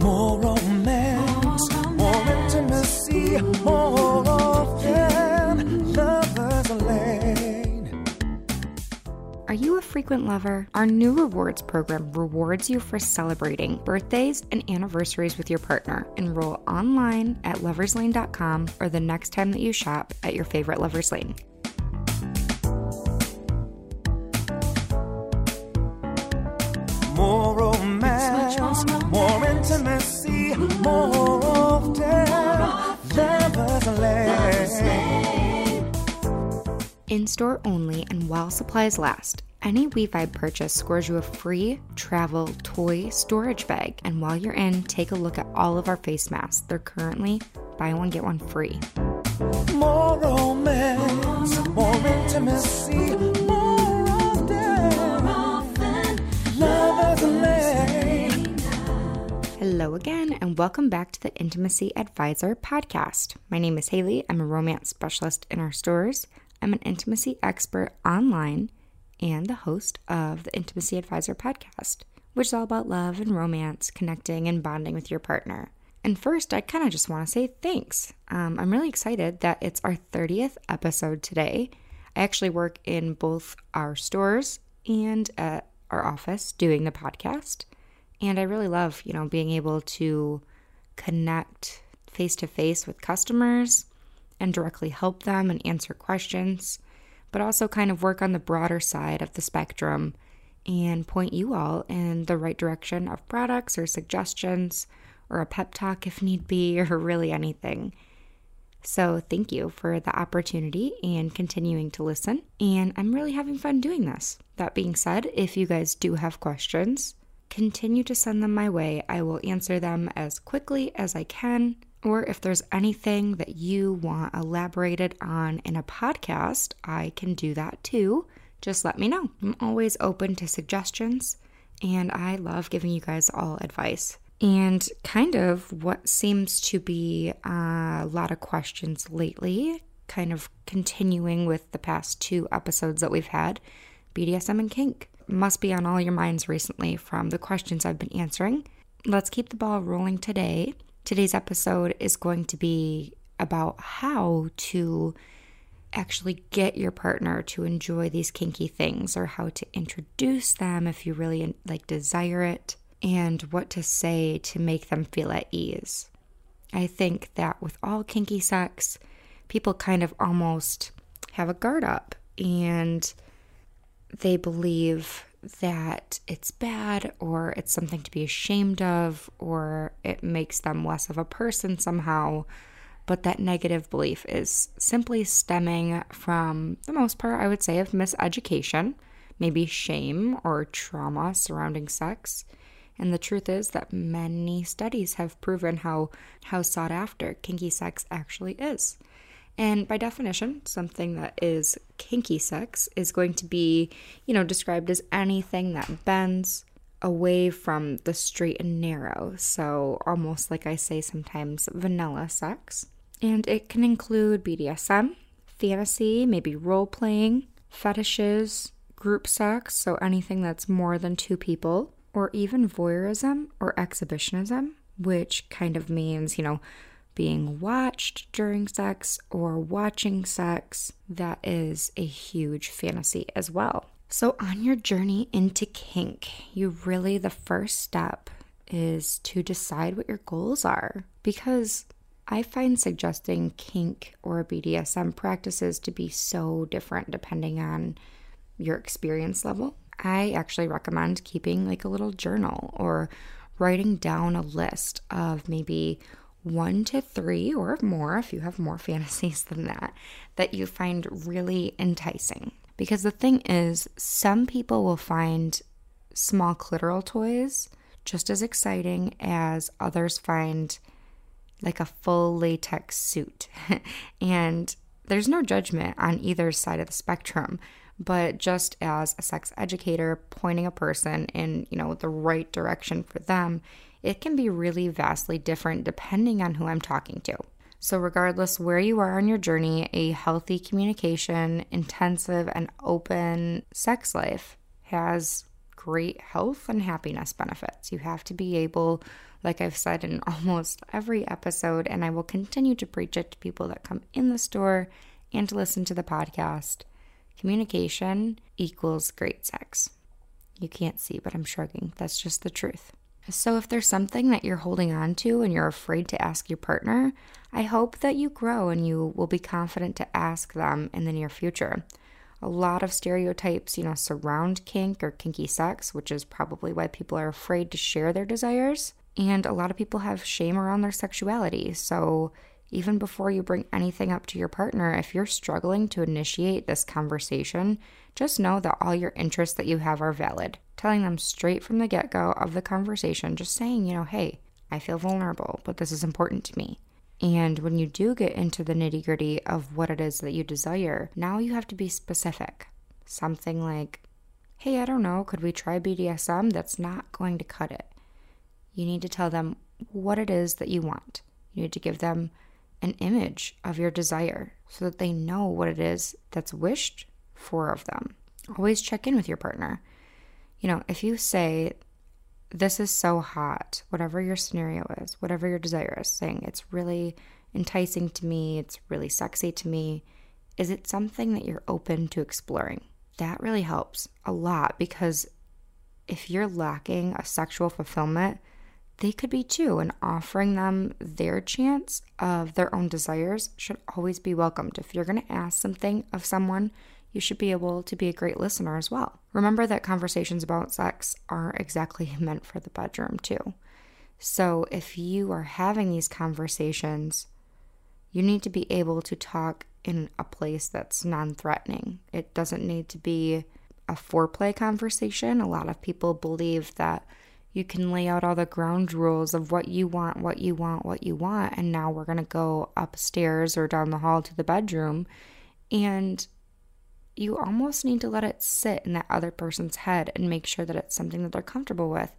More romance, more intimacy, more often lovers lane. Are you a frequent lover? Our new rewards program rewards you for celebrating birthdays and anniversaries with your partner. Enroll online at loverslane.com or the next time that you shop at your favorite Lovers Lane. More more often lane. In store only and while supplies last. Any WeVibe purchase scores you a free travel toy storage bag. And while you're in, take a look at all of our face masks. They're currently buy one, get one free. More romance, more intimacy, Hello again, and welcome back to the Intimacy Advisor podcast. My name is Haley. I'm a romance specialist in our stores. I'm an intimacy expert online and the host of the Intimacy Advisor podcast, which is all about love and romance, connecting and bonding with your partner. And first, I kind of just want to say thanks. Um, I'm really excited that it's our 30th episode today. I actually work in both our stores and at our office doing the podcast. And I really love, you know, being able to connect face to face with customers and directly help them and answer questions, but also kind of work on the broader side of the spectrum and point you all in the right direction of products or suggestions or a pep talk if need be, or really anything. So, thank you for the opportunity and continuing to listen. And I'm really having fun doing this. That being said, if you guys do have questions, continue to send them my way. I will answer them as quickly as I can. Or if there's anything that you want elaborated on in a podcast, I can do that too. Just let me know. I'm always open to suggestions, and I love giving you guys all advice. And kind of what seems to be a lot of questions lately, kind of continuing with the past two episodes that we've had BDSM and kink. Must be on all your minds recently from the questions I've been answering. Let's keep the ball rolling today. Today's episode is going to be about how to actually get your partner to enjoy these kinky things or how to introduce them if you really like desire it and what to say to make them feel at ease. I think that with all kinky sex, people kind of almost have a guard up and they believe that it's bad or it's something to be ashamed of or it makes them less of a person somehow. But that negative belief is simply stemming from the most part, I would say, of miseducation, maybe shame or trauma surrounding sex. And the truth is that many studies have proven how, how sought after kinky sex actually is. And by definition, something that is kinky sex is going to be, you know, described as anything that bends away from the straight and narrow. So, almost like I say sometimes, vanilla sex. And it can include BDSM, fantasy, maybe role playing, fetishes, group sex, so anything that's more than two people, or even voyeurism or exhibitionism, which kind of means, you know, being watched during sex or watching sex, that is a huge fantasy as well. So, on your journey into kink, you really, the first step is to decide what your goals are because I find suggesting kink or BDSM practices to be so different depending on your experience level. I actually recommend keeping like a little journal or writing down a list of maybe one to three or more, if you have more fantasies than that, that you find really enticing. Because the thing is, some people will find small clitoral toys just as exciting as others find like a full latex suit. and there's no judgment on either side of the spectrum, but just as a sex educator pointing a person in, you know, the right direction for them, it can be really vastly different depending on who I'm talking to. So, regardless where you are on your journey, a healthy communication, intensive, and open sex life has great health and happiness benefits. You have to be able, like I've said in almost every episode, and I will continue to preach it to people that come in the store and to listen to the podcast. Communication equals great sex. You can't see, but I'm shrugging. That's just the truth. So, if there's something that you're holding on to and you're afraid to ask your partner, I hope that you grow and you will be confident to ask them in the near future. A lot of stereotypes, you know, surround kink or kinky sex, which is probably why people are afraid to share their desires. And a lot of people have shame around their sexuality. So, even before you bring anything up to your partner, if you're struggling to initiate this conversation, just know that all your interests that you have are valid. Telling them straight from the get go of the conversation, just saying, you know, hey, I feel vulnerable, but this is important to me. And when you do get into the nitty gritty of what it is that you desire, now you have to be specific. Something like, hey, I don't know, could we try BDSM? That's not going to cut it. You need to tell them what it is that you want. You need to give them an image of your desire so that they know what it is that's wished for of them. Always check in with your partner. You know, if you say, This is so hot, whatever your scenario is, whatever your desire is, saying it's really enticing to me, it's really sexy to me, is it something that you're open to exploring? That really helps a lot because if you're lacking a sexual fulfillment, they could be too, and offering them their chance of their own desires should always be welcomed. If you're going to ask something of someone, you should be able to be a great listener as well. Remember that conversations about sex are exactly meant for the bedroom too. So if you are having these conversations, you need to be able to talk in a place that's non threatening. It doesn't need to be a foreplay conversation. A lot of people believe that you can lay out all the ground rules of what you want, what you want, what you want. And now we're going to go upstairs or down the hall to the bedroom. And you almost need to let it sit in that other person's head and make sure that it's something that they're comfortable with.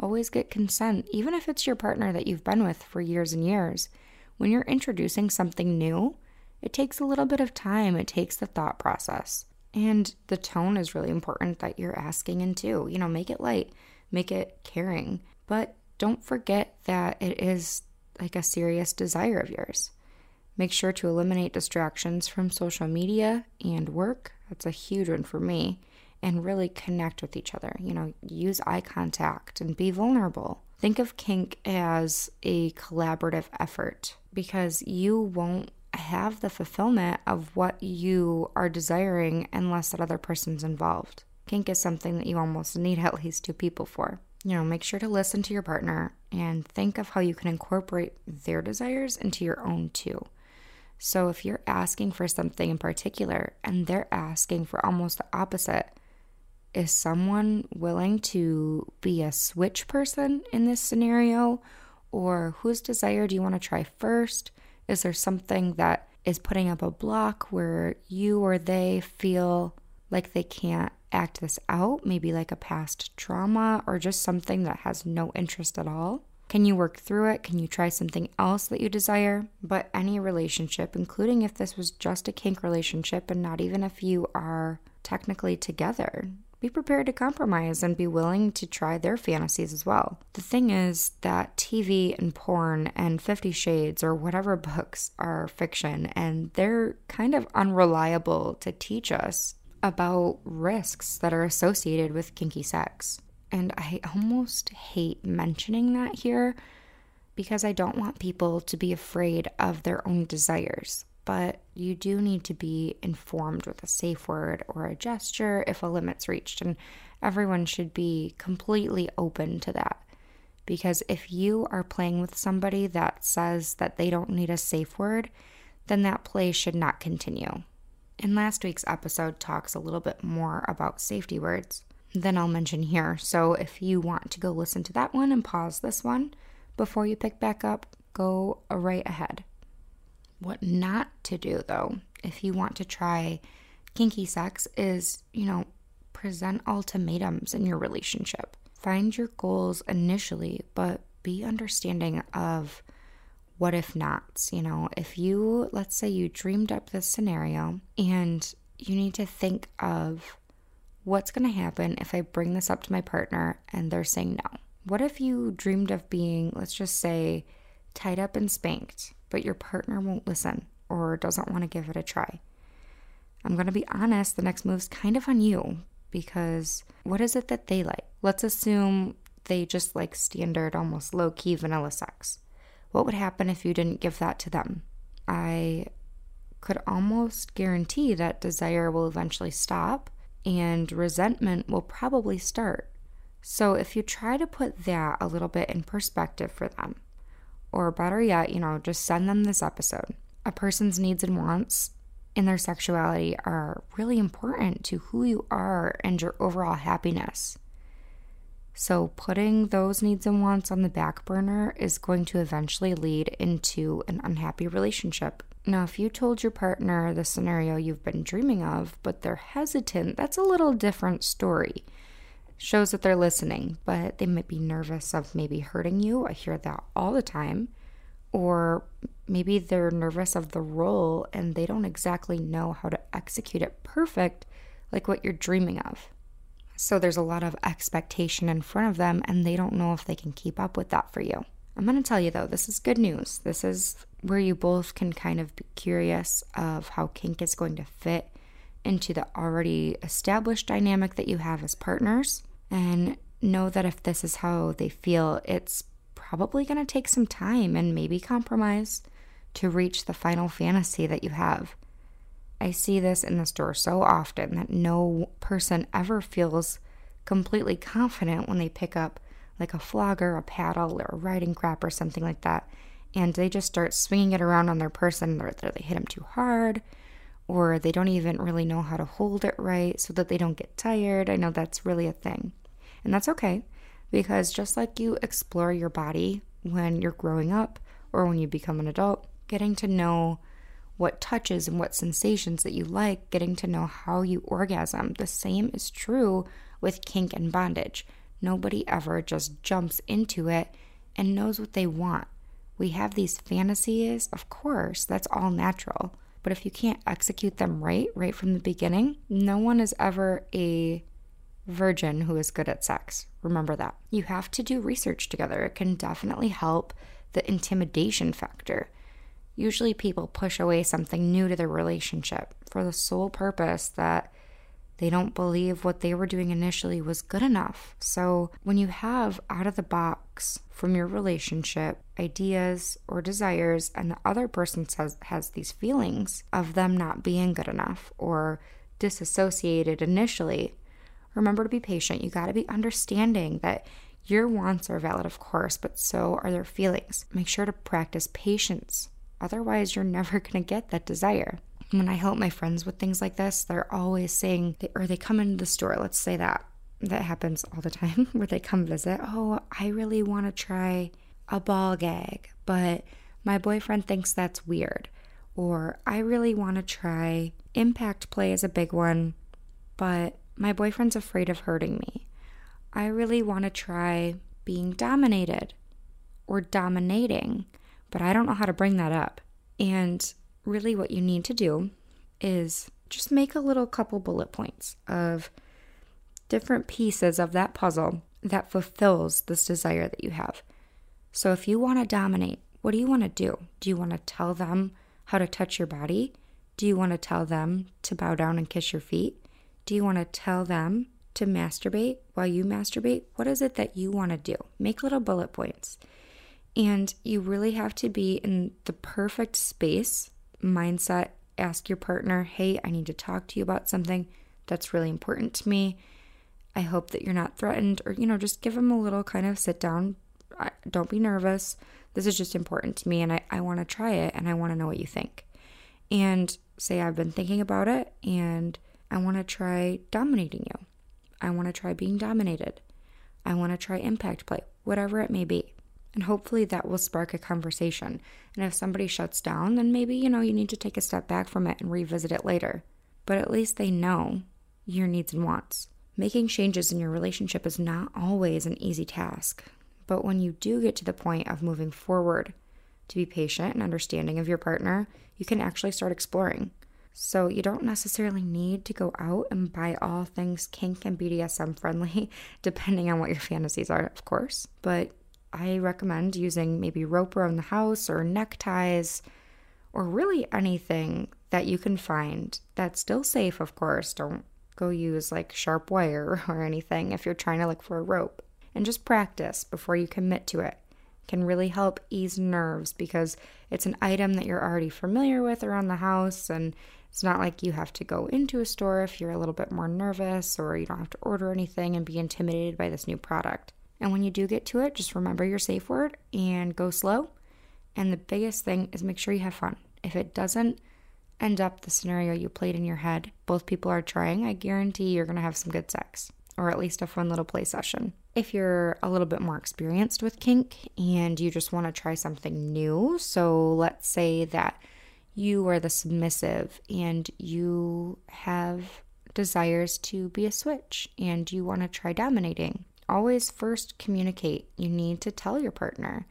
Always get consent, even if it's your partner that you've been with for years and years. When you're introducing something new, it takes a little bit of time, it takes the thought process. And the tone is really important that you're asking into. You know, make it light make it caring. But don't forget that it is like a serious desire of yours. Make sure to eliminate distractions from social media and work. That's a huge one for me. And really connect with each other. You know, use eye contact and be vulnerable. Think of kink as a collaborative effort because you won't have the fulfillment of what you are desiring unless that other person's involved. Kink is something that you almost need at least two people for. You know, make sure to listen to your partner and think of how you can incorporate their desires into your own too. So if you're asking for something in particular and they're asking for almost the opposite, is someone willing to be a switch person in this scenario? Or whose desire do you want to try first? Is there something that is putting up a block where you or they feel like they can't act this out, maybe like a past trauma or just something that has no interest at all? Can you work through it? Can you try something else that you desire? But any relationship, including if this was just a kink relationship and not even if you are technically together, be prepared to compromise and be willing to try their fantasies as well. The thing is that TV and porn and Fifty Shades or whatever books are fiction and they're kind of unreliable to teach us about risks that are associated with kinky sex. And I almost hate mentioning that here because I don't want people to be afraid of their own desires. But you do need to be informed with a safe word or a gesture if a limit's reached. And everyone should be completely open to that. Because if you are playing with somebody that says that they don't need a safe word, then that play should not continue. And last week's episode talks a little bit more about safety words than I'll mention here. So if you want to go listen to that one and pause this one before you pick back up, go right ahead. What not to do though, if you want to try kinky sex, is, you know, present ultimatums in your relationship. Find your goals initially, but be understanding of what if nots. You know, if you, let's say you dreamed up this scenario and you need to think of what's going to happen if I bring this up to my partner and they're saying no. What if you dreamed of being, let's just say, tied up and spanked, but your partner won't listen or doesn't want to give it a try? I'm going to be honest, the next move's kind of on you because what is it that they like? Let's assume they just like standard, almost low key vanilla sex. What would happen if you didn't give that to them? I could almost guarantee that desire will eventually stop and resentment will probably start. So, if you try to put that a little bit in perspective for them, or better yet, you know, just send them this episode. A person's needs and wants in their sexuality are really important to who you are and your overall happiness. So, putting those needs and wants on the back burner is going to eventually lead into an unhappy relationship. Now, if you told your partner the scenario you've been dreaming of, but they're hesitant, that's a little different story. Shows that they're listening, but they might be nervous of maybe hurting you. I hear that all the time. Or maybe they're nervous of the role and they don't exactly know how to execute it perfect, like what you're dreaming of. So there's a lot of expectation in front of them, and they don't know if they can keep up with that for you. I'm going to tell you though, this is good news. This is where you both can kind of be curious of how kink is going to fit into the already established dynamic that you have as partners and know that if this is how they feel, it's probably going to take some time and maybe compromise to reach the final fantasy that you have. I see this in the store so often that no person ever feels completely confident when they pick up like a flogger, a paddle, or a riding crop or something like that. And they just start swinging it around on their person, or they hit them too hard, or they don't even really know how to hold it right so that they don't get tired. I know that's really a thing. And that's okay because just like you explore your body when you're growing up or when you become an adult, getting to know what touches and what sensations that you like, getting to know how you orgasm, the same is true with kink and bondage. Nobody ever just jumps into it and knows what they want. We have these fantasies, of course, that's all natural. But if you can't execute them right, right from the beginning, no one is ever a virgin who is good at sex. Remember that. You have to do research together. It can definitely help the intimidation factor. Usually, people push away something new to their relationship for the sole purpose that they don't believe what they were doing initially was good enough. So, when you have out of the box from your relationship ideas or desires, and the other person says has these feelings of them not being good enough or disassociated initially, remember to be patient. You got to be understanding that your wants are valid, of course, but so are their feelings. Make sure to practice patience. Otherwise, you're never going to get that desire when I help my friends with things like this, they're always saying, or they come into the store, let's say that. That happens all the time where they come visit. Oh, I really want to try a ball gag, but my boyfriend thinks that's weird. Or I really want to try impact play is a big one, but my boyfriend's afraid of hurting me. I really want to try being dominated or dominating, but I don't know how to bring that up. And really what you need to do is just make a little couple bullet points of different pieces of that puzzle that fulfills this desire that you have. So if you want to dominate, what do you want to do? Do you want to tell them how to touch your body? Do you want to tell them to bow down and kiss your feet? Do you want to tell them to masturbate while you masturbate? What is it that you want to do? Make little bullet points. And you really have to be in the perfect space mindset. Ask your partner, hey, I need to talk to you about something that's really important to me. I hope that you're not threatened, or, you know, just give them a little kind of sit down. Don't be nervous. This is just important to me, and I, I want to try it, and I want to know what you think. And say, I've been thinking about it, and I want to try dominating you. I want to try being dominated. I want to try impact play, whatever it may be. And hopefully that will spark a conversation. And if somebody shuts down, then maybe, you know, you need to take a step back from it and revisit it later. But at least they know your needs and wants. Making changes in your relationship is not always an easy task. But when you do get to the point of moving forward, to be patient and understanding of your partner, you can actually start exploring. So you don't necessarily need to go out and buy all things kink and BDSM friendly, depending on what your fantasies are, of course. But I recommend using maybe rope around the house or neckties or really anything that you can find that's still safe, of course. Don't go use like sharp wire or anything if you're trying to look for a rope. And just practice before you commit to it can really help ease nerves because it's an item that you're already familiar with around the house and it's not like you have to go into a store if you're a little bit more nervous or you don't have to order anything and be intimidated by this new product. And when you do get to it, just remember your safe word and go slow. And the biggest thing is make sure you have fun. If it doesn't end up the scenario you played in your head, both people are trying, I guarantee you're to have some good sex or at least a fun little play session. If you're a little bit more experienced with kink and you just want to try something new, so let's say that you are the submissive and you have desires to be a switch and you want to try dominating, always first communicate. You need to tell your partner.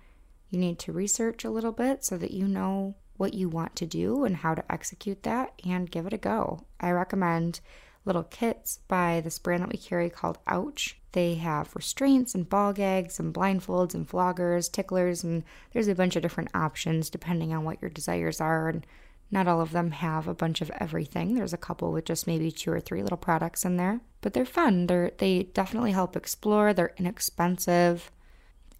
You need to research a little bit so that you know what you want to do and how to execute that and give it a go. I recommend little kits by this brand that we carry called Ouch. They have restraints and ball gags and blindfolds and floggers, ticklers, and there's a bunch of different options depending on what your desires are. And not all of them have a bunch of everything. There's a couple with just maybe two or three little products in there, but they're fun. They're they definitely help explore. They're inexpensive.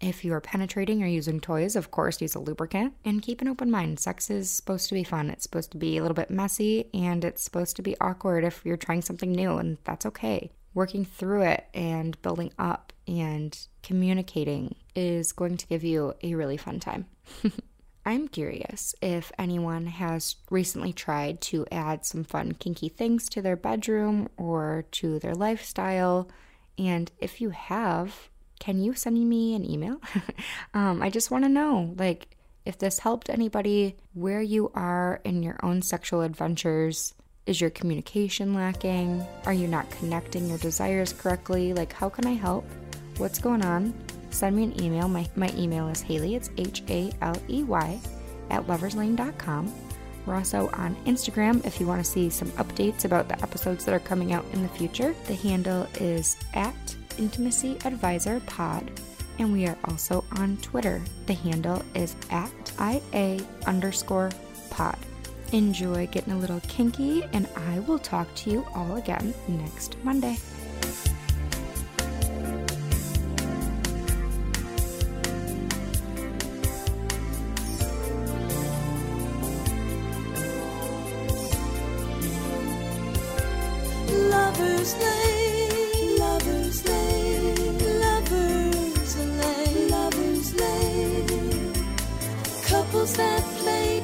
If you are penetrating or using toys, of course, use a lubricant and keep an open mind. Sex is supposed to be fun. It's supposed to be a little bit messy and it's supposed to be awkward if you're trying something new, and that's okay. Working through it and building up and communicating is going to give you a really fun time. I'm curious if anyone has recently tried to add some fun, kinky things to their bedroom or to their lifestyle. And if you have, can you send me an email? um, I just want to know, like, if this helped anybody, where you are in your own sexual adventures. Is your communication lacking? Are you not connecting your desires correctly? Like, how can I help? What's going on? Send me an email. My, my email is Haley, it's H A L E Y, at loverslane.com. We're also on Instagram if you want to see some updates about the episodes that are coming out in the future. The handle is at Intimacy Advisor Pod, and we are also on Twitter. The handle is at IA underscore pod. Enjoy getting a little kinky, and I will talk to you all again next Monday.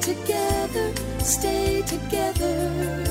Together, stay together.